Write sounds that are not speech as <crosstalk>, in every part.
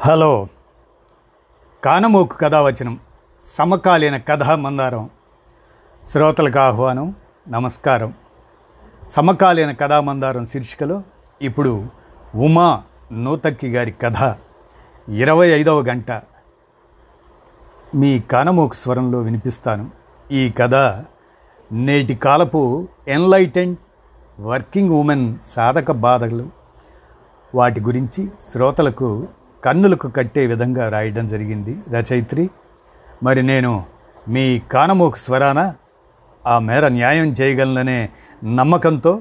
Hello. కానమోకు కథావచనం సమకాలీన కథా మందారం. శ్రోతలకు ఆహ్వానం నమస్కారం. సమకాలీన కథా మందారం శీర్షికలో ఇప్పుడు ఉమా నూతక్కి గారి కథ ఇరవై ఐదవ గంట. మీ కానమోకు స్వరంలో వినిపిస్తాను. ఈ కథ నేటి కాలపు ఎన్లైటెండ్ వర్కింగ్ ఉమెన్ సాధక బాధలు. వాటి గురించి శ్రోతలకు కన్నులకు కట్టే విధంగా రాయడం జరిగింది. రచయిత్రి మరి నేను మీ కానమోకు స్వరాన ఆ మేర న్యాయం చేయగలననే నమ్మకంతో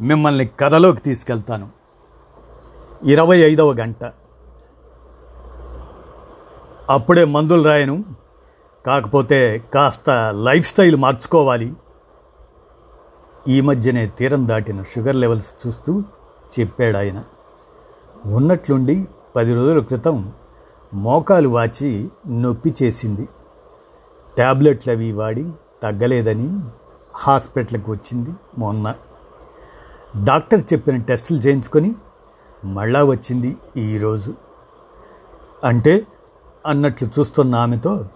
మిమ్మల్ని కథలోకి తీసుకెళ్తాను. ఇరవై ఐదవ గంట. అప్పుడే మందులు రాయను. కాకపోతే కాస్త లైఫ్ స్టైల్ మార్చుకోవాలి. ఈ మధ్యనే తీరం దాటిన షుగర్ లెవెల్స్ చూస్తూ చెప్పాడు ఆయన ఉన్నట్లుండి పది రోజుల క్రితం మోకాలు వాచి నొప్పి చేసింది. ట్యాబ్లెట్లు అవి వాడి తగ్గలేదని హాస్పిటల్కి వచ్చింది మొన్న. డాక్టర్ చెప్పిన టెస్టులు చేయించుకొని మళ్ళా వచ్చింది ఈరోజు అంటే అన్నట్లు చూస్తున్న ఆమెతో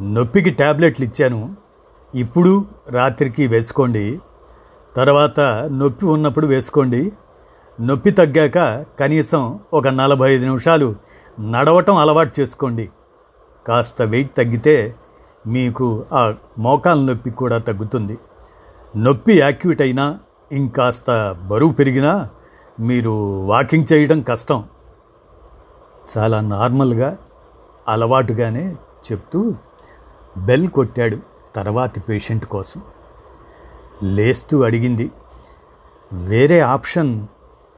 నొప్పికి ట్యాబ్లెట్లు ఇచ్చాను ఇప్పుడు రాత్రికి వేసుకోండి తర్వాత నొప్పి ఉన్నప్పుడు వేసుకోండి నొప్పి తగ్గాక కనీసం ఒక నలభై ఐదు నిమిషాలు నడవటం అలవాటు చేసుకోండి. కాస్త వెయిట్ తగ్గితే మీకు ఆ మోకాల నొప్పి కూడా తగ్గుతుంది. నొప్పి యాక్యూట్ అయినా ఇంకాస్త బరువు పెరిగినా మీరు వాకింగ్ చేయడం కష్టం. చాలా నార్మల్గా అలవాటుగానే చెప్తూ బెల్ కొట్టాడు తర్వాతి పేషెంట్ కోసం. లేస్తూ అడిగింది వేరే option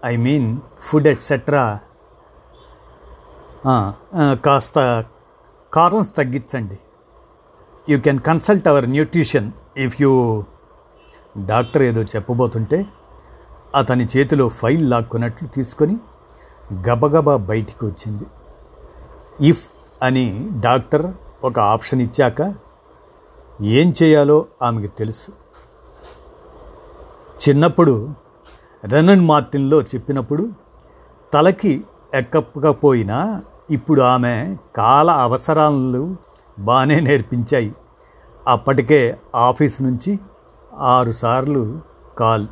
I mean food etcetera కాస్త కార్న్స్ తగ్గించండి. You can consult our nutrition if you doctor ఏదో చెప్పబోతుంటే అతని చేతిలో ఫైల్ లాక్కున్నట్లు తీసుకొని గబగబా బయటికి వచ్చింది. ఇఫ్ అని డాక్టర్ ఒక ఆప్షన్ ఇచ్చాక ఏం చేయాలో ఆమెకు తెలుసు. చిన్నప్పుడు రెనన్ మార్టిన్లో చెప్పినప్పుడు తలకి ఎక్కకపోయినా ఇప్పుడు ఆమె కాల అవసరాలు బాగానే నేర్పించాయి. అప్పటికే ఆఫీస్ నుంచి ఆరుసార్లు కాల్.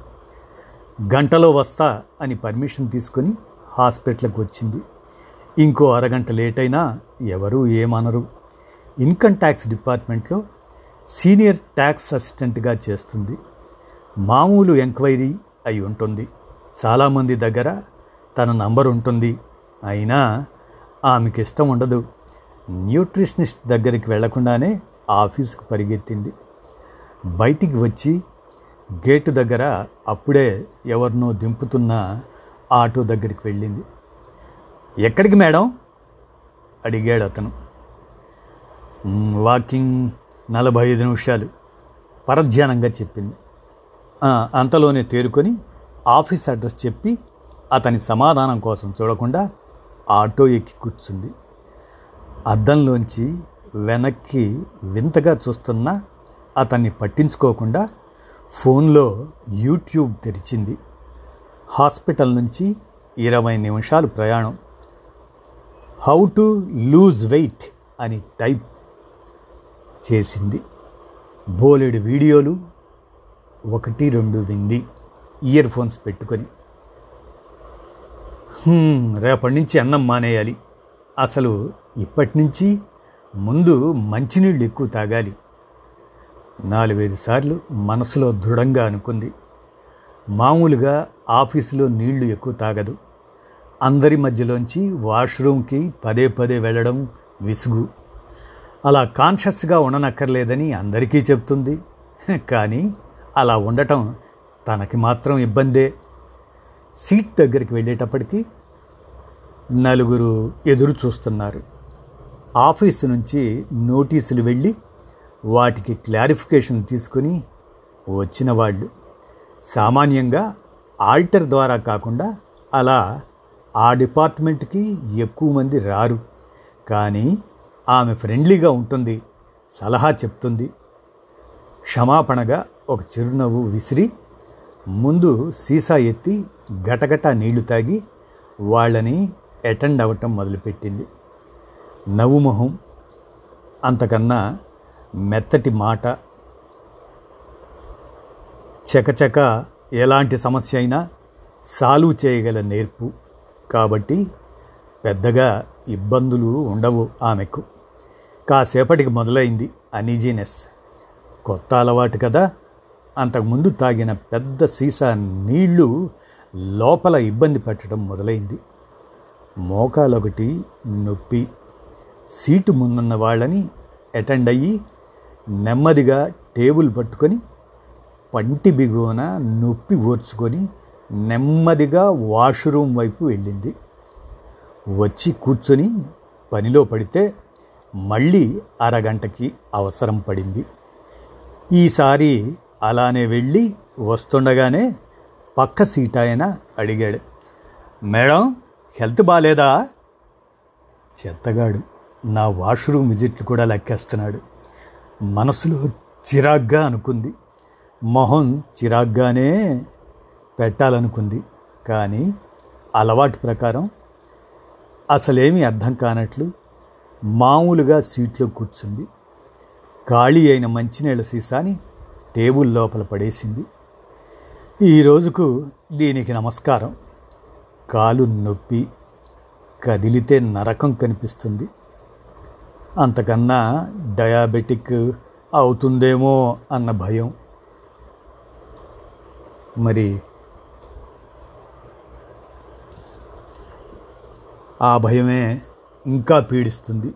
గంటలో వస్తా అని పర్మిషన్ తీసుకొని హాస్పిటల్కి వచ్చింది. ఇంకో అరగంట లేట్ అయినా ఎవరూ ఏమనరు. ఇన్కమ్ ట్యాక్స్ డిపార్ట్మెంట్లో సీనియర్ ట్యాక్స్ అసిస్టెంట్గా చేస్తుంది. మామూలు ఎంక్వైరీ అయి ఉంటుంది. చాలామంది దగ్గర తన నంబర్ ఉంటుంది. అయినా ఆమెకి ఇష్టం ఉండదు. న్యూట్రిషనిస్ట్ దగ్గరికి వెళ్ళకుండానే ఆఫీస్కి పరిగెత్తింది. బయటికి వచ్చి గేటు దగ్గర అప్పుడే ఎవరినో దింపుతున్న ఆటో దగ్గరికి వెళ్ళింది. ఎక్కడికి మేడం? అడిగాడు అతను. వాకింగ్ నలభై ఐదు నిమిషాలు పరధ్యానంగా చెప్పింది. అంతలోనే తేరుకొని ఆఫీస్ అడ్రస్ చెప్పి అతని సమాధానం కోసం చూడకుండా ఆటో ఎక్కి కూర్చుంది. అద్దంలోంచి వెనక్కి వింతగా చూస్తున్నా అతన్ని పట్టించుకోకుండా ఫోన్లో యూట్యూబ్ తెరిచింది. హాస్పిటల్ నుంచి ఇరవై నిమిషాలు ప్రయాణం. హౌ టు లూజ్ వెయిట్ అని టైప్ చేసింది. బోలెడు వీడియోలు ఒకటి రెండు వింది. ఇయర్ ఫోన్స్ పెట్టుకొని. రేపటి నుంచి అన్నం మానేయాలి. అసలు ఇప్పటి నుంచి ముందు మంచినీళ్ళు ఎక్కువ తాగాలి. నాలుగైదు సార్లు మనసులో దృఢంగా అనుకుంది. మామూలుగా ఆఫీసులో నీళ్ళు ఎక్కువ తాగదు. అందరి మధ్యలోంచి వాష్రూమ్కి పదే పదే వెళ్ళడం విసుగు. అలా కాన్షియస్గా ఉండనక్కర్లేదని అందరికీ చెప్తుంది. కానీ అలా ఉండటం తనకి మాత్రం ఇబ్బందే. సీట్ దగ్గరికి వెళ్ళేటప్పటికి నలుగురు ఎదురు చూస్తున్నారు. ఆఫీసు నుంచి నోటీసులు వెళ్ళి వాటికి క్లారిఫికేషన్ తీసుకొని వచ్చిన వాళ్ళు. సామాన్యంగా ఆల్టర్ ద్వారా కాకుండా అలా ఆ డిపార్ట్మెంట్కి ఎక్కువ మంది రారు. కానీ ఆమె ఫ్రెండ్లీగా ఉంటుంది సలహా చెప్తుంది. క్షమాపణగా ఒక చిరునవ్వు విసిరి ముందు సీసా ఎత్తి గటగట నీళ్ళు తాగి వాళ్ళని అటెండ్ అవ్వటం మొదలుపెట్టింది. నవ్వు మొహం అంతకన్నా మెత్తటి మాట చకచక ఎలాంటి సమస్య అయినా సాల్వ్ చేయగల నేర్పు. కాబట్టి పెద్దగా ఇబ్బందులు ఉండవు ఆమెకు. కాసేపటికి మొదలైంది అనీజీనెస్. కొత్త అలవాటు కదా? అంతకుముందు తాగిన పెద్ద సీసా నీళ్ళు లోపల ఇబ్బంది పెట్టడం మొదలైంది. మోకాలొకటి నొప్పి. సీటు ముందున్న వాళ్ళని అటెండ్ అయ్యి నెమ్మదిగా టేబుల్ పట్టుకొని పంటి బిగువన నొప్పి ఓర్చుకొని నెమ్మదిగా వాష్రూమ్ వైపు వెళ్ళింది. వచ్చి కూర్చొని పనిలో పడితే మళ్ళీ అరగంటకి అవసరం పడింది. ఈసారి అలానే వెళ్ళి వస్తుండగానే పక్క సీట్ ఆయన అడిగాడు మేడం హెల్త్ బాగాలేదా చెత్తగాడు నా వాష్రూమ్ విజిట్లు కూడా లెక్కేస్తున్నాడు. మనసులో చిరాగ్గా అనుకుంది మొహం చిరాగ్గానే పెట్టాలనుకుంది కానీ అలవాటు ప్రకారం అసలేమీ అర్థం కానట్లు మామూలుగా సీట్లో కూర్చుంది. ఖాళీ అయిన మంచినీళ్ళ సీసాని టేబుల్ లోపల పడేసింది. ఈ రోజుకు దీనికి నమస్కారం. కాలు నొప్పి కదిలితే నరకం కనిపిస్తుంది. అంతకన్నా డయాబెటిక్ అవుతుందేమో అన్న భయం. మరి ఆ భయమే ఇంకా పీడిస్తుంది.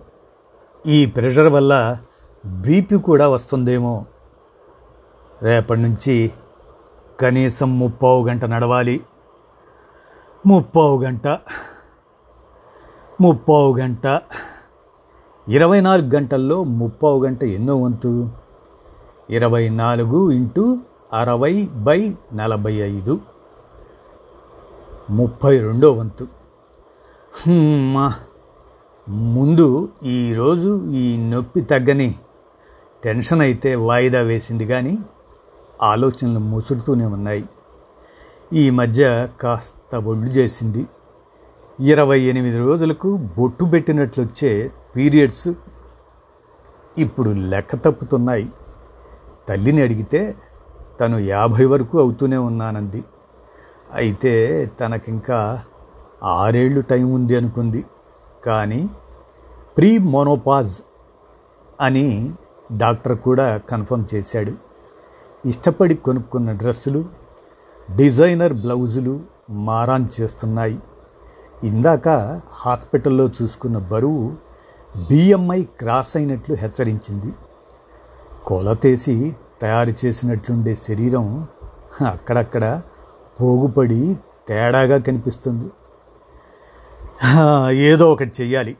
ఈ ప్రెషర్ వల్ల బీపీ కూడా వస్తుందేమో. రేపటి నుంచి కనీసం ముప్పావు గంట నడవాలి. ముప్పావు గంట ముప్పావు గంట ఇరవై నాలుగు గంటల్లో ముప్పావు గంట ఎన్నో వంతు? ఇరవై నాలుగు ఇంటూ అరవై బై నలభై ఐదు. ముప్పై రెండో వంతు. ముందు ఈరోజు ఈ నొప్పి తగ్గని టెన్షన్ అయితే వాయిదా వేసింది కానీ ఆలోచనలు ముసురుతూనే ఉన్నాయి. ఈ మధ్య కాస్త ఒళ్ళు చేసింది. ఇరవై ఎనిమిది రోజులకు బొట్టు పెట్టినట్లు వచ్చే పీరియడ్స్ ఇప్పుడు లెక్క తప్పుతున్నాయి. తల్లిని అడిగితే తను యాభై వరకు అవుతూనే ఉన్నానంది. అయితే తనకింకా ఆరేళ్ళు టైం ఉంది అనుకుంది. కానీ ప్రీ మోనోపాజ్ అని డాక్టర్ కూడా కన్ఫర్మ్ చేశాడు. ఇష్టపడి కొనుక్కున్న డ్రెస్సులు డిజైనర్ బ్లౌజులు మారాన్ చేస్తున్నాయి. ఇందాక హాస్పిటల్లో చూసుకున్న బరువు బిఎంఐ క్రాస్ అయినట్లు హెచ్చరించింది. కొలతేసి తయారు చేసినట్లుండే శరీరం అక్కడక్కడ పోగుపడి తేడాగా కనిపిస్తుంది. ఏదో ఒకటి చెయ్యాలి.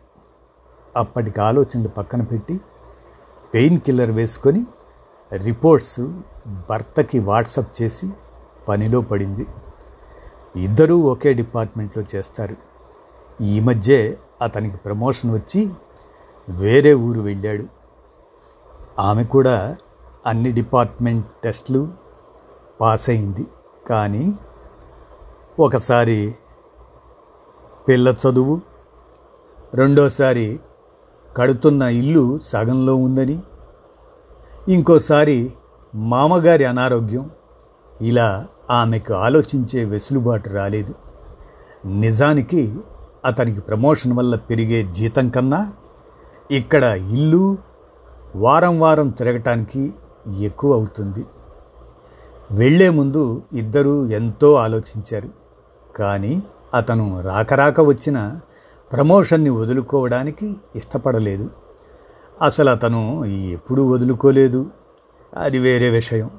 అప్పటికి ఆలోచనలు పక్కన పెట్టి పెయిన్ కిల్లర్ వేసుకొని రిపోర్ట్స్ భర్తకి వాట్సప్ చేసి పనిలో పడింది. ఇద్దరూ ఒకే డిపార్ట్మెంట్లో చేస్తారు. ఈ మధ్యే అతనికి ప్రమోషన్ వచ్చి వేరే ఊరు వెళ్ళాడు. ఆమె కూడా అన్ని డిపార్ట్మెంట్ టెస్ట్లు పాస్ అయింది. కానీ ఒకసారి పిల్ల చదువు రెండోసారి కడుతున్న ఇల్లు సగంలో ఉందని. ఇంకోసారి మామగారి అనారోగ్యం. ఇలా ఆమెకు ఆలోచించే వెసులుబాటు రాలేదు. నిజానికి అతనికి ప్రమోషన్ వల్ల పెరిగే జీతం కన్నా ఇక్కడ ఇల్లు వారం వారం తిరగటానికి ఎక్కువ అవుతుంది. వెళ్ళే ముందు ఇద్దరూ ఎంతో ఆలోచించారు. కానీ అతను రాకరాక వచ్చిన ప్రమోషన్ని వదులుకోవడానికి ఇష్టపడలేదు. అసలు అతను ఎప్పుడూ వదులుకోలేదు. అది వేరే విషయం.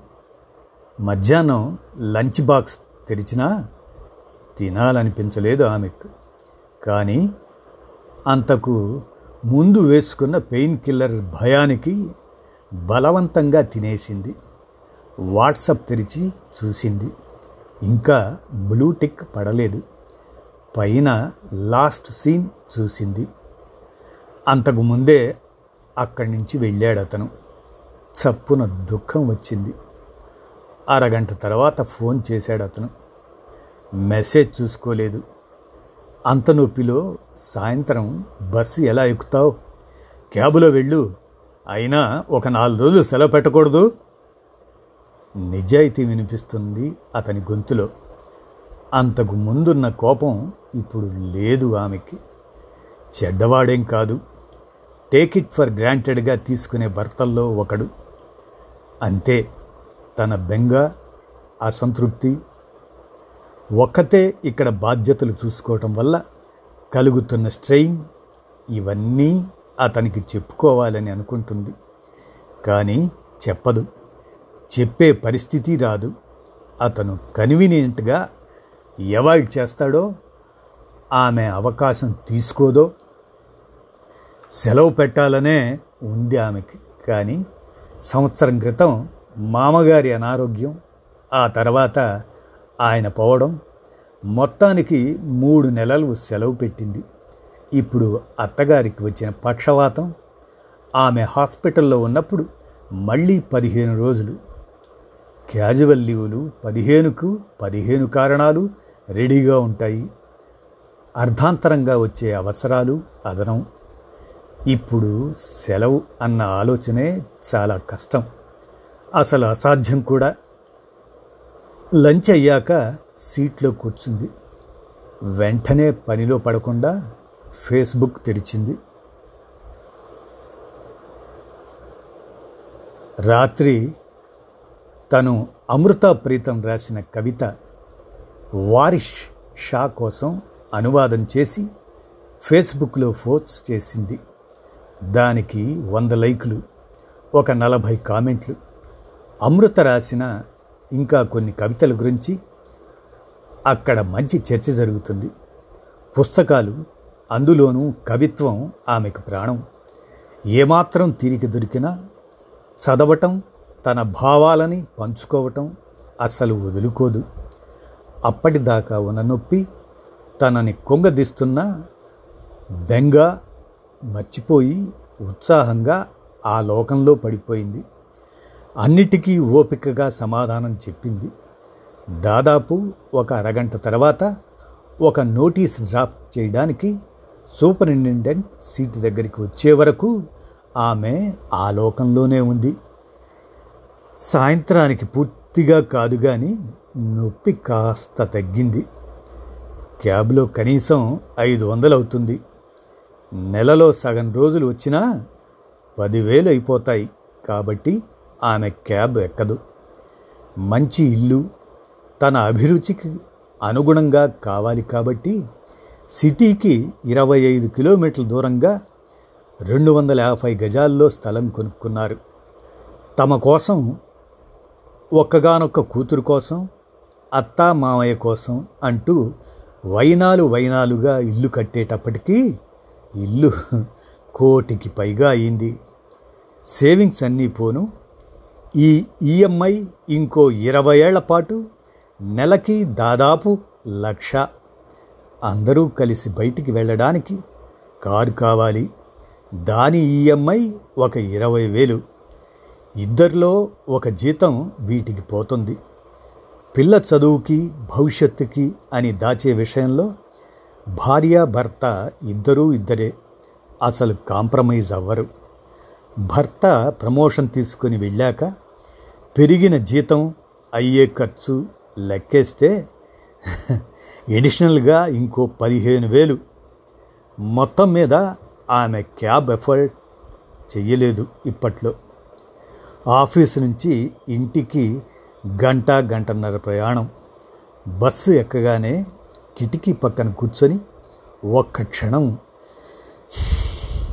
మధ్యాహ్నం లంచ్ బాక్స్ తెరిచినా తినాలనిపించలేదు ఆమెకు. కానీ అంతకు ముందు వేసుకున్న పెయిన్ కిల్లర్ భయానికి బలవంతంగా తినేసింది. వాట్సప్ తెరిచి చూసింది. ఇంకా బ్లూటిక్ పడలేదు. పైన లాస్ట్ సీన్ చూసింది. అంతకు ముందే అక్కడి నుంచి వెళ్ళాడు అతను చప్పున దుఃఖం వచ్చింది. అరగంట తర్వాత ఫోన్ చేశాడు అతను మెసేజ్ చూసుకోలేదు. అంత నొప్పిలో సాయంత్రం బస్సు ఎలా ఎక్కుతావు? క్యాబులో వెళ్ళు. అయినా ఒక నాలుగు రోజులు సెలవు పెట్టకూడదు. నిజాయితీ వినిపిస్తుంది అతని గొంతులో. అంతకు ముందున్న కోపం ఇప్పుడు లేదు ఆమెకి. చెడ్డవాడేం కాదు. టేక్ ఇట్ ఫర్ గ్రాంటెడ్గా తీసుకునే భర్తల్లో ఒకడు. అంతే తన బెంగ అసంతృప్తి. ఒక్కతే ఇక్కడ బాధ్యతలు చూసుకోవటం వల్ల కలుగుతున్న స్ట్రెయిన్ ఇవన్నీ అతనికి చెప్పుకోవాలని అనుకుంటుంది. కానీ చెప్పదు. చెప్పే పరిస్థితి రాదు. అతను కన్వీనియంట్గా ఎవాయిడ్ చేస్తాడో ఆమె అవకాశం తీసుకోదో సెలవు పెట్టాలనే ఉంది ఆమెకి. కానీ సంవత్సరం క్రితం మామగారి అనారోగ్యం ఆ తర్వాత ఆయన పోవడం మొత్తానికి మూడు నెలలు సెలవు పెట్టింది. ఇప్పుడు అత్తగారికి వచ్చిన పక్షవాతం ఆమె హాస్పిటల్లో ఉన్నప్పుడు మళ్ళీ పదిహేను రోజులు. క్యాజువల్ లీవులు పదిహేనుకు పదిహేను కారణాలు రెడీగా ఉంటాయి. అర్ధాంతరంగా వచ్చే అవసరాలు అదనం. ఇప్పుడు సెలవు అన్న ఆలోచనే చాలా కష్టం. అసలు అసాధ్యం కూడా. లంచ్ అయ్యాక సీట్లో కూర్చుంది. వెంటనే పనిలో పడకుండా ఫేస్బుక్ తెరిచింది. రాత్రి తను అమృత ప్రీతం రాసిన కవిత వారిష్ షా కోసం అనువాదం చేసి ఫేస్బుక్లో పోస్ట్ చేసింది. దానికి వంద లైకులు ఒక నలభై కామెంట్లు. అమృత రాసిన ఇంకా కొన్ని కవితల గురించి అక్కడ మంచి చర్చ జరుగుతుంది. పుస్తకాలు అందులోనూ కవిత్వం ఆమెకు ప్రాణం. ఏమాత్రం తీరిక దొరికినా చదవటం తన భావాలని పంచుకోవటం అసలు వదులుకోదు. అప్పటిదాకా ఉన్న నొప్పి తనని కొంగదీస్తున్న బెంగ మర్చిపోయి ఉత్సాహంగా ఆ లోకంలో పడిపోయింది. అన్నిటికీ ఓపికగా సమాధానం చెప్పింది. దాదాపు ఒక అరగంట తర్వాత ఒక నోటీస్ డ్రాఫ్ట్ చేయడానికి సూపరింటెండెంట్ సీటు దగ్గరికి వచ్చే వరకు ఆమె ఆ లోకంలోనే ఉంది. సాయంత్రానికి పూర్తిగా కాదు కానీ నొప్పి కాస్త తగ్గింది. క్యాబ్లో కనీసం ఐదు వందలు అవుతుంది నెలలో సగం రోజులు వచ్చినా పదివేలు అయిపోతాయి. కాబట్టి ఆమె క్యాబ్ ఎక్కదు. మంచి ఇల్లు తన అభిరుచికి అనుగుణంగా కావాలి కాబట్టి సిటీకి ఇరవై ఐదు కిలోమీటర్ల దూరంగా రెండు వందల యాభై గజాల్లో స్థలం కొనుక్కున్నారు. తమ కోసం ఒక్కగానొక్క కూతురు కోసం అత్తా మామయ్య కోసం అంటూ వైనాలు వైనాలుగా ఇల్లు కట్టేటప్పటికీ ఇల్లు కోటికి పైగా అయింది. సేవింగ్స్ అన్నీ పోను. ఈ ఈఎంఐ ఇంకో ఇరవై ఏళ్ళ పాటు నెలకి దాదాపు లక్ష. అందరూ కలిసి బయటికి వెళ్ళడానికి కారు కావాలి. దాని ఈఎంఐ ఒక ఇరవై వేలు. ఇద్దరిలో ఒక జీతం వీటికి పోతుంది. పిల్ల చదువుకి భవిష్యత్తుకి అని దాచే విషయంలో భార్య భర్త ఇద్దరూ ఇద్దరే. అసలు కాంప్రమైజ్ అవ్వరు. భర్త ప్రమోషన్ తీసుకుని వెళ్ళాక పెరిగిన జీతం అయ్యే ఖర్చు లెక్కేస్తే ఎడిషనల్గా ఇంకో పదిహేను వేలు. మొత్తం మీద ఆమె క్యాబ్ ఎఫర్ట్ చెయ్యలేదు ఇప్పట్లో. ఆఫీస్ నుంచి ఇంటికి గంట గంటన్నర ప్రయాణం. బస్సు ఎక్కగానే కిటికీ పక్కన కూర్చొని ఒక్క క్షణం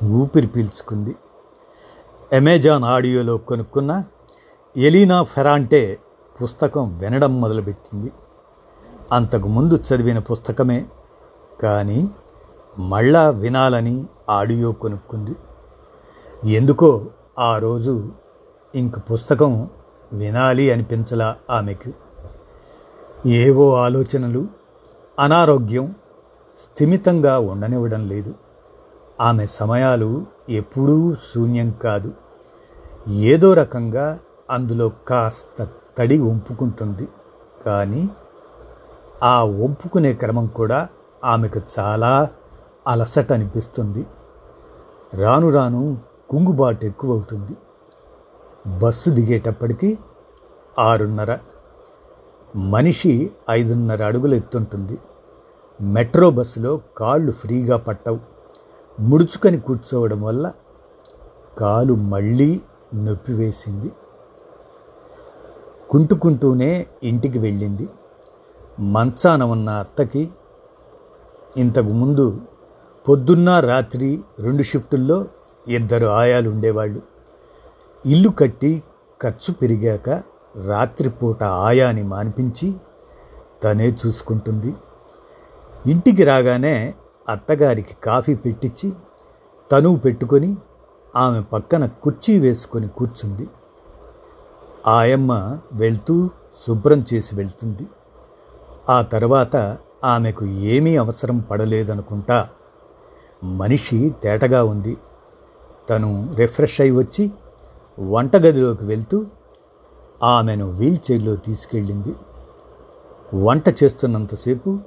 ఊపిరి పీల్చుకుంది. అమెజాన్ ఆడియోలో కొనుక్కున్న ఎలీనా ఫెరాంటే పుస్తకం వినడం మొదలుపెట్టింది. అంతకుముందు చదివిన పుస్తకమే కానీ మళ్ళా వినాలని ఆడియో కొనుక్కుంది. ఎందుకో ఆ రోజు ఇంక పుస్తకం వినాలి అనిపించలా ఆమెకు. ఏవో ఆలోచనలు అనారోగ్యం స్థిమితంగా ఉండనివ్వడం లేదు. ఆమె సమయాలు ఎప్పుడూ శూన్యం కాదు. ఏదో రకంగా అందులో కాస్త తడి వంపుకుంటుంది. కానీ ఆ వంపుకునే క్రమం కూడా ఆమెకు చాలా అలసట అనిపిస్తుంది. రాను రాను కుంగుబాటు ఎక్కువవుతుంది. బస్సు దిగేటప్పటికి ఆరున్నర. మనిషి ఐదున్నర అడుగులు ఎత్తుంటుంది. మెట్రో బస్సులో కాళ్ళు ఫ్రీగా పట్టవు. ముడుచుకొని కూర్చోవడం వల్ల కాలు మళ్ళీ నొప్పి వేసింది. కుంటుకుంటూనే ఇంటికి వెళ్ళింది. మంచాన ఉన్న అత్తకి ఇంతకు ముందు పొద్దున్న రాత్రి రెండు షిఫ్టుల్లో ఇద్దరు ఆయాలు ఉండేవాళ్ళు. ఇల్లు కట్టి ఖర్చు పెరిగాక రాత్రిపూట ఆయాని మానిపించి తనే చూసుకుంటుంది. ఇంటికి రాగానే అత్తగారికి కాఫీ పెట్టించి తనువు పెట్టుకొని ఆమె పక్కన కుర్చీ వేసుకొని కూర్చుంది. ఆయమ్మ వెళ్తూ శుభ్రం చేసి వెళ్తుంది. ఆ తర్వాత ఆమెకు ఏమీ అవసరం పడలేదనుకుంటా మనిషి తేటగా ఉంది. తను రిఫ్రెష్ అయి వచ్చి వంటగదిలోకి వెళ్తూ ఆమెను వీల్చైర్లో తీసుకెళ్ళింది. వంట చేస్తున్నంతసేపు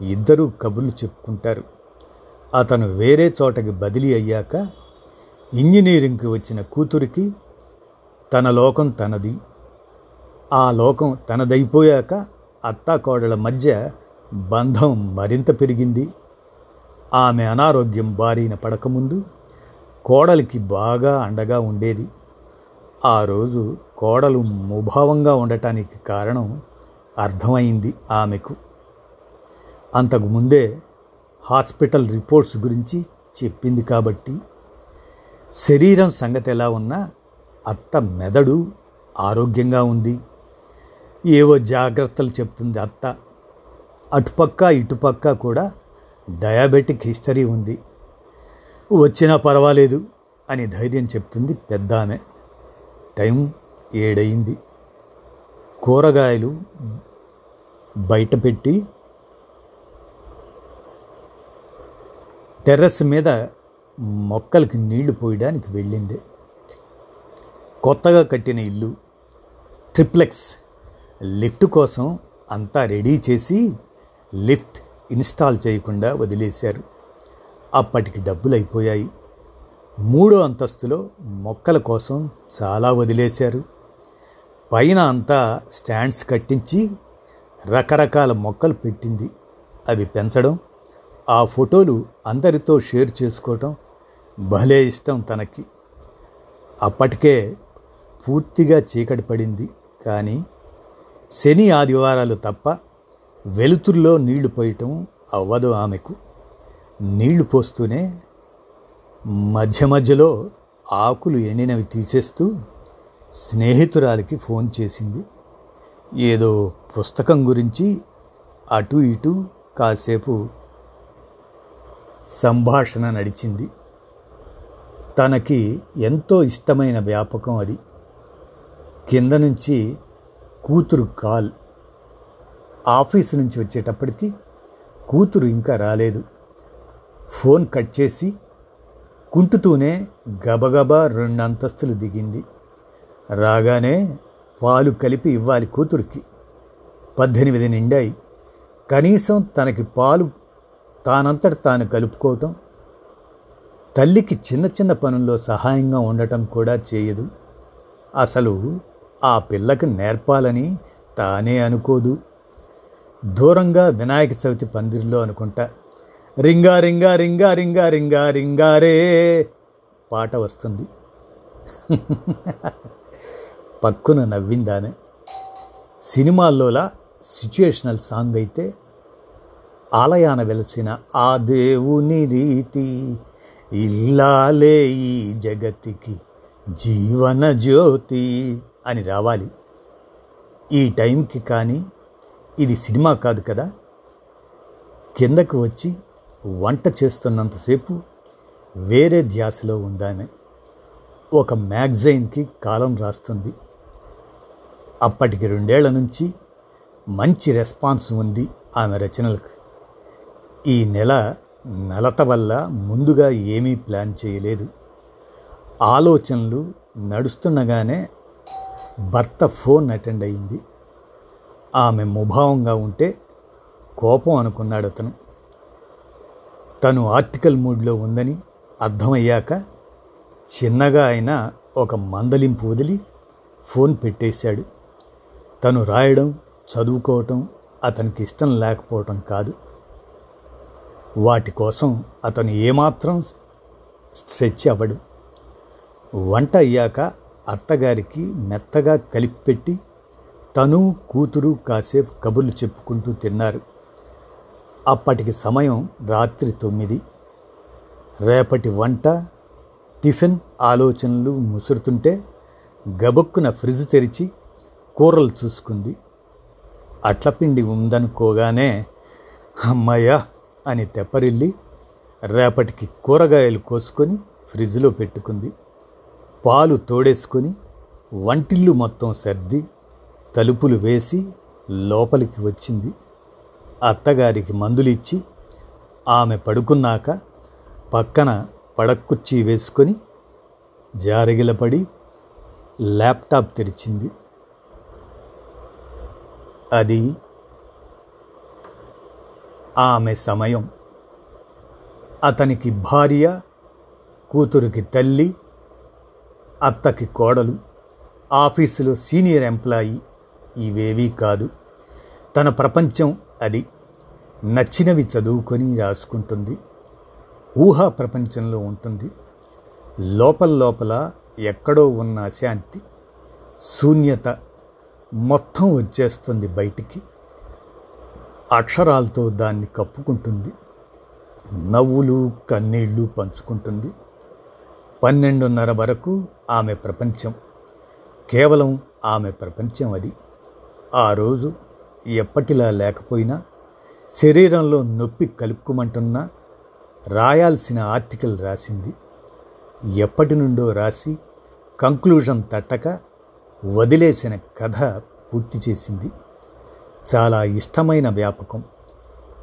ఇద్దరూ కబుర్లు చెప్పుకుంటారు. అతను వేరే చోటకి బదిలీ అయ్యాక ఇంజనీరింగ్కి వచ్చిన కూతురికి తన లోకం తనది. ఆ లోకం తనదైపోయాక అత్తాకోడల మధ్య బంధం మరింత పెరిగింది. ఆమె అనారోగ్యం బారిన పడకముందు కోడలికి బాగా అండగా ఉండేది. ఆ రోజు కోడలు ముభావంగా ఉండటానికి కారణం అర్థమైంది ఆమెకు. అంతకుముందే హాస్పిటల్ రిపోర్ట్స్ గురించి చెప్పింది కాబట్టి శరీరం సంగతి ఎలా ఉన్నా అత్త మెదడు ఆరోగ్యంగా ఉంది. ఏవో జాగ్రత్తలు చెప్తుంది అత్త. అటుపక్క ఇటుపక్క కూడా డయాబెటిక్ హిస్టరీ ఉంది. వచ్చినా పర్వాలేదు అని ధైర్యం చెప్తుంది పెద్ద ఆమె టైం ఏడయింది. కూరగాయలు బయట పెట్టి టెర్రస్ మీద మొక్కలకి నీళ్ళు పోయడానికి వెళ్ళింది. కొత్తగా కట్టిన ఇల్లు ట్రిప్లెక్స్ లిఫ్ట్ కోసం అంతా రెడీ చేసి లిఫ్ట్ ఇన్స్టాల్ చేయకుండా వదిలేశారు. అప్పటికి డబ్బులు అయిపోయాయి మూడో అంతస్తులో మొక్కల కోసం చాలా వదిలేశారు. పైన అంతా స్టాండ్స్ కట్టించి రకరకాల మొక్కలు పెట్టింది. అవి పెంచడం ఆ ఫోటోలు అందరితో షేర్ చేసుకోవటం భలే ఇష్టం తనకి. అప్పటికే పూర్తిగా చీకటి పడింది. కానీ శని ఆదివారాలు తప్ప వెలుతురులో నీళ్ళు పోయటం అవ్వదు ఆమెకు. నీళ్ళు పోస్తూనే మధ్య మధ్యలో ఆకులు ఎండినవి తీసేస్తూ స్నేహితురాలికి ఫోన్ చేసింది. ఏదో పుస్తకం గురించి అటు ఇటు కాసేపు సంభాషణ నడిచింది. తనకి ఎంతో ఇష్టమైన వ్యాపకం అది. కింద నుంచి కూతురు కాల్. ఆఫీసు నుంచి వచ్చేటప్పటికి కూతురు ఇంకా రాలేదు. ఫోన్ కట్ చేసి కుంటుతూనే గబగబా రెండు అంతస్తులు దిగింది. రాగానే పాలు కలిపి ఇవ్వాలి కూతురికి. పద్దెనిమిది నిండాయి. కనీసం తనకి పాలు తానంతట తాను కలుపుకోవటం తల్లికి చిన్న చిన్న పనుల్లో సహాయంగా ఉండటం కూడా చేయదు. అసలు ఆ పిల్లకి నేర్పాలని తానే అనుకోదు. దూరంగా వినాయక చవితి పందిరిలో అనుకుంటా. రింగా రింగా రింగా రింగా రింగా రింగారే పాట వస్తుంది. పక్కున నవ్విందానే. సినిమాల్లోలా సిచ్యుయేషనల్ సాంగ్ అయితే ఆలయాన వెలసిన ఆ దేవుని రీతి ఇల్లాలే ఈ జగతికి జీవన జ్యోతి అని రావాలి. ఈ టైంకి కానీ ఇది సినిమా కాదు కదా. కిందకు వచ్చి వంట చేస్తున్నంతసేపు వేరే ధ్యాసలో ఉందామె. ఒక మ్యాగజైన్కి కాలం రాస్తుంది. అప్పటికి రెండేళ్ళ నుంచి మంచి రెస్పాన్స్ ఉంది ఆమె రచనలకు. ఈ నెల నలత వల్ల ముందుగా ఏమీ ప్లాన్ చేయలేదు. ఆలోచనలు నడుస్తుండగానే భర్త ఫోన్ అటెండ్ అయింది. ఆమె ముభావంగా ఉంటే కోపం అనుకున్నాడు అతను తను ఆర్టికల్ మూడ్లో ఉందని అర్థమయ్యాక చిన్నగా ఆయన ఒక మందలింపు వదిలి ఫోన్ పెట్టేశాడు. తను రాయడం చదువుకోవటం అతనికి ఇష్టం లేకపోవటం కాదు. వాటి కోసం అతను ఏమాత్రం స్ట్రెచ్ అవ్వడు. వంట అయ్యాక అత్తగారికి మెత్తగా కలిపి పెట్టి తను కూతురు కాసేపు కబుర్లు చెప్పుకుంటూ తిన్నారు. అప్పటికి సమయం రాత్రి తొమ్మిది. రేపటి వంట టిఫిన్ ఆలోచనలు ముసురుతుంటే గబుక్కున ఫ్రిడ్జ్ తెరిచి కూరలు చూసుకుంది. అట్లపిండి ఉందనుకోగానే అమ్మయ్యా అని తెప్పరిల్లి రేపటికి కూరగాయలు కోసుకొని ఫ్రిడ్జ్లో పెట్టుకుంది. పాలు తోడేసుకొని వంటిల్లు మొత్తం సర్ది తలుపులు వేసి లోపలికి వచ్చింది. అత్తగారికి మందులిచ్చి ఆమె పడుకున్నాక పక్కన పడక్కుర్చీ వేసుకొని జారగిలపడి ల్యాప్టాప్ తెరిచింది. అది ఆమె సమయం. అతనికి భార్య కూతురికి తల్లి అత్తకి కోడలు ఆఫీసులో సీనియర్ ఎంప్లాయీ ఇవేవీ కాదు. తన ప్రపంచం అది. నచ్చినవి చదువుకొని రాసుకుంటుంది. ఊహా ప్రపంచంలో ఉంటుంది. లోపల లోపల ఎక్కడో ఉన్న అశాంతి శూన్యత మొత్తం వచ్చేస్తుంది బయటికి. అక్షరాలతో దాన్ని కప్పుకుంటుంది. నవ్వులు కన్నీళ్ళు పంచుకుంటుంది. పన్నెండున్నర వరకు ఆమె ప్రపంచం. కేవలం ఆమె ప్రపంచం అది. ఆ రోజు ఎప్పటిలా లేకపోయినా శరీరంలో నొప్పి కలుపుకోమంటున్నా రాయాల్సిన ఆర్టికల్ రాసింది. ఎప్పటి నుండో రాసి కంక్లూజన్ తట్టక వదిలేసిన కథ పూర్తి చేసింది. చాలా ఇష్టమైన వ్యాపకం.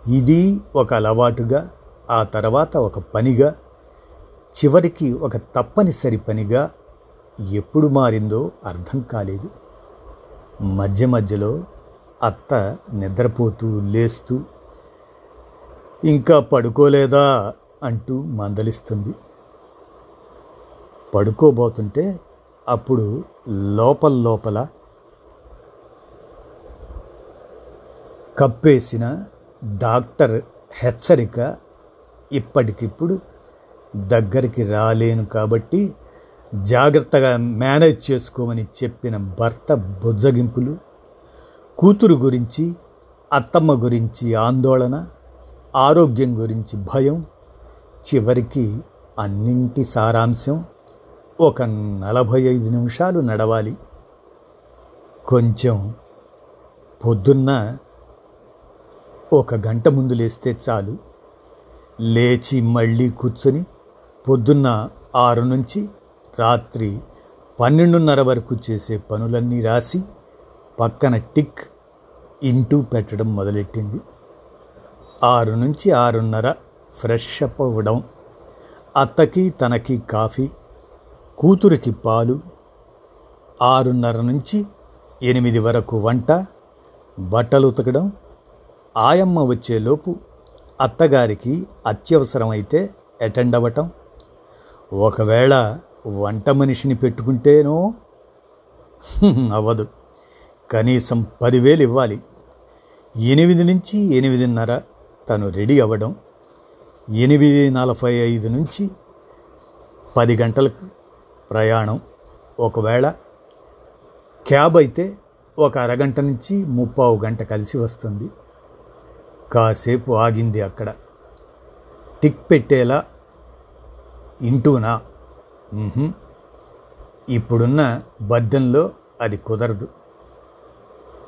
ఇది ఒక అలవాటుగా ఆ తర్వాత ఒక పనిగా చివరికి ఒక తప్పనిసరి పనిగా ఎప్పుడు మారిందో అర్థం కాలేదు. మధ్య మధ్యలో అత్త నిద్రపోతూ లేస్తూ ఇంకా పడుకోలేదా అంటూ మందలిస్తుంది. పడుకోబోతుంటే అప్పుడు లోపల లోపల కప్పేసిన డాక్టర్ హెచ్చరిక ఇప్పటికిప్పుడు దగ్గరికి రాలేను కాబట్టి జాగ్రత్తగా మేనేజ్ చేసుకోమని చెప్పిన భర్త బుజ్జగింపులు కూతురు గురించి అత్తమ్మ గురించి ఆందోళన ఆరోగ్యం గురించి భయం చివరికి అన్నింటి సారాంశం ఒక నలభై ఐదు నిమిషాలు నడవాలి. కొంచెం పొద్దున్న ఒక గంట ముందు లేస్తే చాలు. లేచి మళ్ళీ కూర్చొని పొద్దున్న ఆరు నుంచి రాత్రి పన్నెండున్నర వరకు చేసే పనులన్నీ రాసి పక్కన టిక్ ఇంటూ పెట్టడం మొదలెట్టింది. ఆరు నుంచి ఆరున్నర ఫ్రెష్ అప్ అవ్వడం అత్తకి తనకి కాఫీ కూతురికి పాలు ఆరున్నర నుంచి ఎనిమిది వరకు వంట బట్టలు ఉతకడం ఆయమ్మ వచ్చేలోపు అత్తగారికి అత్యవసరమైతే అటెండ్ అవ్వటం. ఒకవేళ వంట మనిషిని పెట్టుకుంటేనో <laughs> అవ్వదు. కనీసం పదివేలు ఇవ్వాలి. ఎనిమిది నుంచి ఎనిమిదిన్నర తను రెడీ అవ్వడం ఎనిమిది నలభై ఐదు నుంచి పది గంటలకు ప్రయాణం. ఒకవేళ క్యాబ్ అయితే ఒక అరగంట నుంచి ముప్పావు గంట కలిసి వస్తుంది. కాసేపు ఆగింది అక్కడ. టిక్ పెట్టేలా ఇంటూనా? ఇప్పుడున్న బద్దెంలో అది కుదరదు.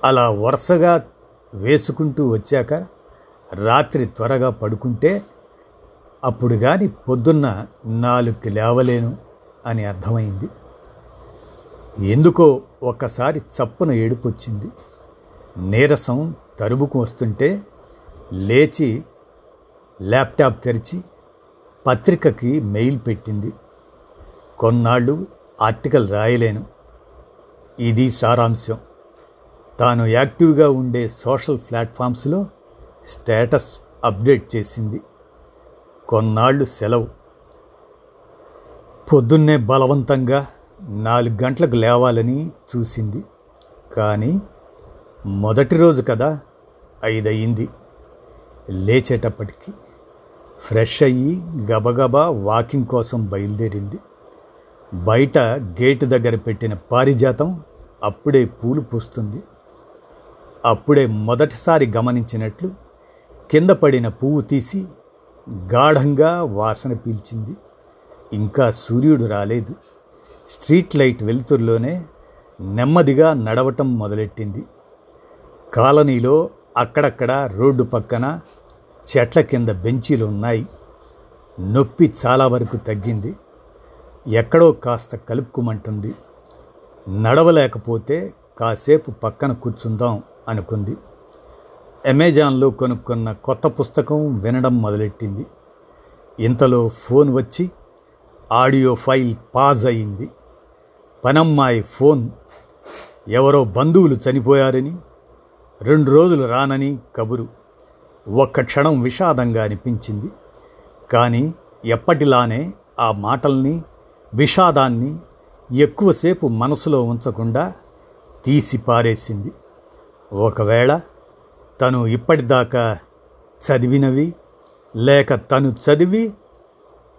అలా వరుసగా వేసుకుంటూ వచ్చాక రాత్రి త్వరగా పడుకుంటే అప్పుడు కానీ పొద్దున్న నాలుగుకి లేవలేను అని అర్థమైంది. ఎందుకో ఒక్కసారి చప్పున ఏడుపొచ్చింది. నీరసం తరుముకు వస్తుంటే లేచి ల్యాప్టాప్ తెరిచి పత్రికకి మెయిల్ పెట్టింది. కొన్నాళ్ళు ఆర్టికల్ రాయలేను. ఇది సారాంశం. తాను యాక్టివ్గా ఉండే సోషల్ ప్లాట్ఫామ్స్లో స్టేటస్ అప్డేట్ చేసింది. కొన్నాళ్ళు సెలవు. పొద్దున్నే బలవంతంగా నాలుగు గంటలకు లేవాలని చూసింది. కానీ మొదటి రోజు కదా ఐదయింది లేచేటప్పటికి ఫ్రెష్ అయ్యి గబగబా వాకింగ్ కోసం బయలుదేరింది. బయట గేటు దగ్గర పెట్టిన పారిజాతం అప్పుడే పూలు పూస్తుంది. అప్పుడే మొదటిసారి గమనించినట్లు కింద పడిన పువ్వు తీసి గాఢంగా వాసన పీల్చింది. ఇంకా సూర్యుడు రాలేదు. స్ట్రీట్ లైట్ వెలుతురులోనే నెమ్మదిగా నడవటం మొదలెట్టింది. కాలనీలో అక్కడక్కడ రోడ్డు పక్కన చెట్ల కింద బెంచీలు ఉన్నాయి. నొప్పి చాలా వరకు తగ్గింది. ఎక్కడో కాస్త కలుపుకుమంటుంది. నడవలేకపోతే కాసేపు పక్కన కూర్చుందాం అనుకుంది. అమెజాన్లో కొనుక్కున్న కొత్త పుస్తకం వినడం మొదలెట్టింది. ఇంతలో ఫోన్ వచ్చి ఆడియో ఫైల్ పాజ్ అయింది. పనమ్మాయి ఫోన్ ఎవరో బంధువులు చనిపోయారని రెండు రోజులు రానని కబురు. ఒక్క క్షణం విషాదంగా అనిపించింది. కానీ ఎప్పటిలానే ఆ మాటల్ని విషాదాన్ని ఎక్కువసేపు మనసులో ఉంచకుండా తీసి పారేసింది ఒకవేళ తను ఇప్పటిదాకా చదివినవి లేక తను చదివి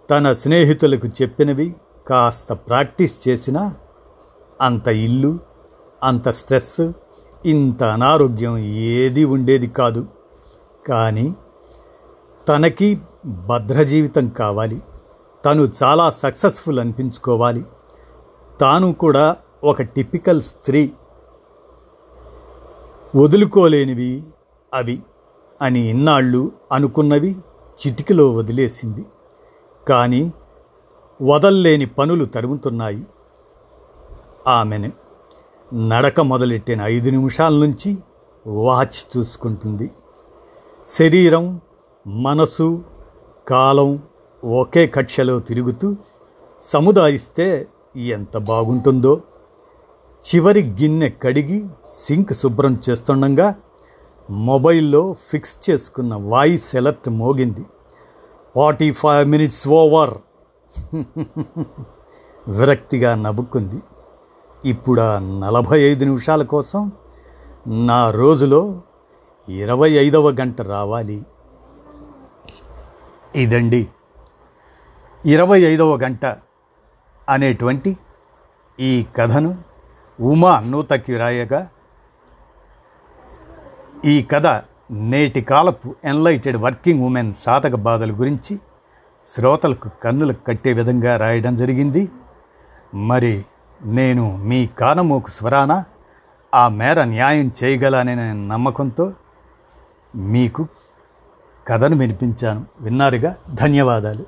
తన స్నేహితులకు చెప్పినవి కాస్త ప్రాక్టీస్ చేసినా అంత ఇల్లు అంత స్ట్రెస్ ఇంత అనారోగ్యం ఏది ఉండేది కాదు. కానీ తనకి భద్ర జీవితం కావాలి. తను చాలా సక్సెస్ఫుల్ అనిపించుకోవాలి. తాను కూడా ఒక టిపికల్ స్త్రీ. వదులుకోలేనివి అవి అని ఇన్నాళ్ళు అనుకున్నవి చిటికలో వదిలేసింది. కానీ వదల్లేని పనులు తరుగుతున్నాయి. ఆమెను నడక మొదలెట్టిన ఐదు నిమిషాల నుంచి వాచ్ చూసుకుంటుంది. శరీరం మనసు కాలం ఒకే కక్షలో తిరుగుతూ సముదాయిస్తే ఎంత బాగుంటుందో. చివరి గిన్నె కడిగి సింక్ శుభ్రం చేస్తుండగా మొబైల్లో ఫిక్స్ చేసుకున్న వాయిస్ ఎలర్ట్ మోగింది. Forty five minutes over. <laughs> విరక్తిగా నవ్వుకుంది. ఇప్పుడు ఆ నలభై ఐదు నిమిషాల కోసం నా రోజులో ఇరవై ఐదవ గంట రావాలి. ఇదండి. ఇరవై ఐదవ గంట అనేటువంటి ఈ కథను ఉమా నూతకి రాయగా ఈ కథ నేటి కాలపు ఎన్లైటెడ్ వర్కింగ్ ఉమెన్ సాధక బాధల గురించి శ్రోతలకు కన్నులకు కట్టే విధంగా రాయడం జరిగింది. మరి నేను మీ కానమోకు స్వరాన ఆ మేర న్యాయం చేయగలననే నమ్మకంతో మీకు కథను వినిపించాను. విన్నారుగా? ధన్యవాదాలు.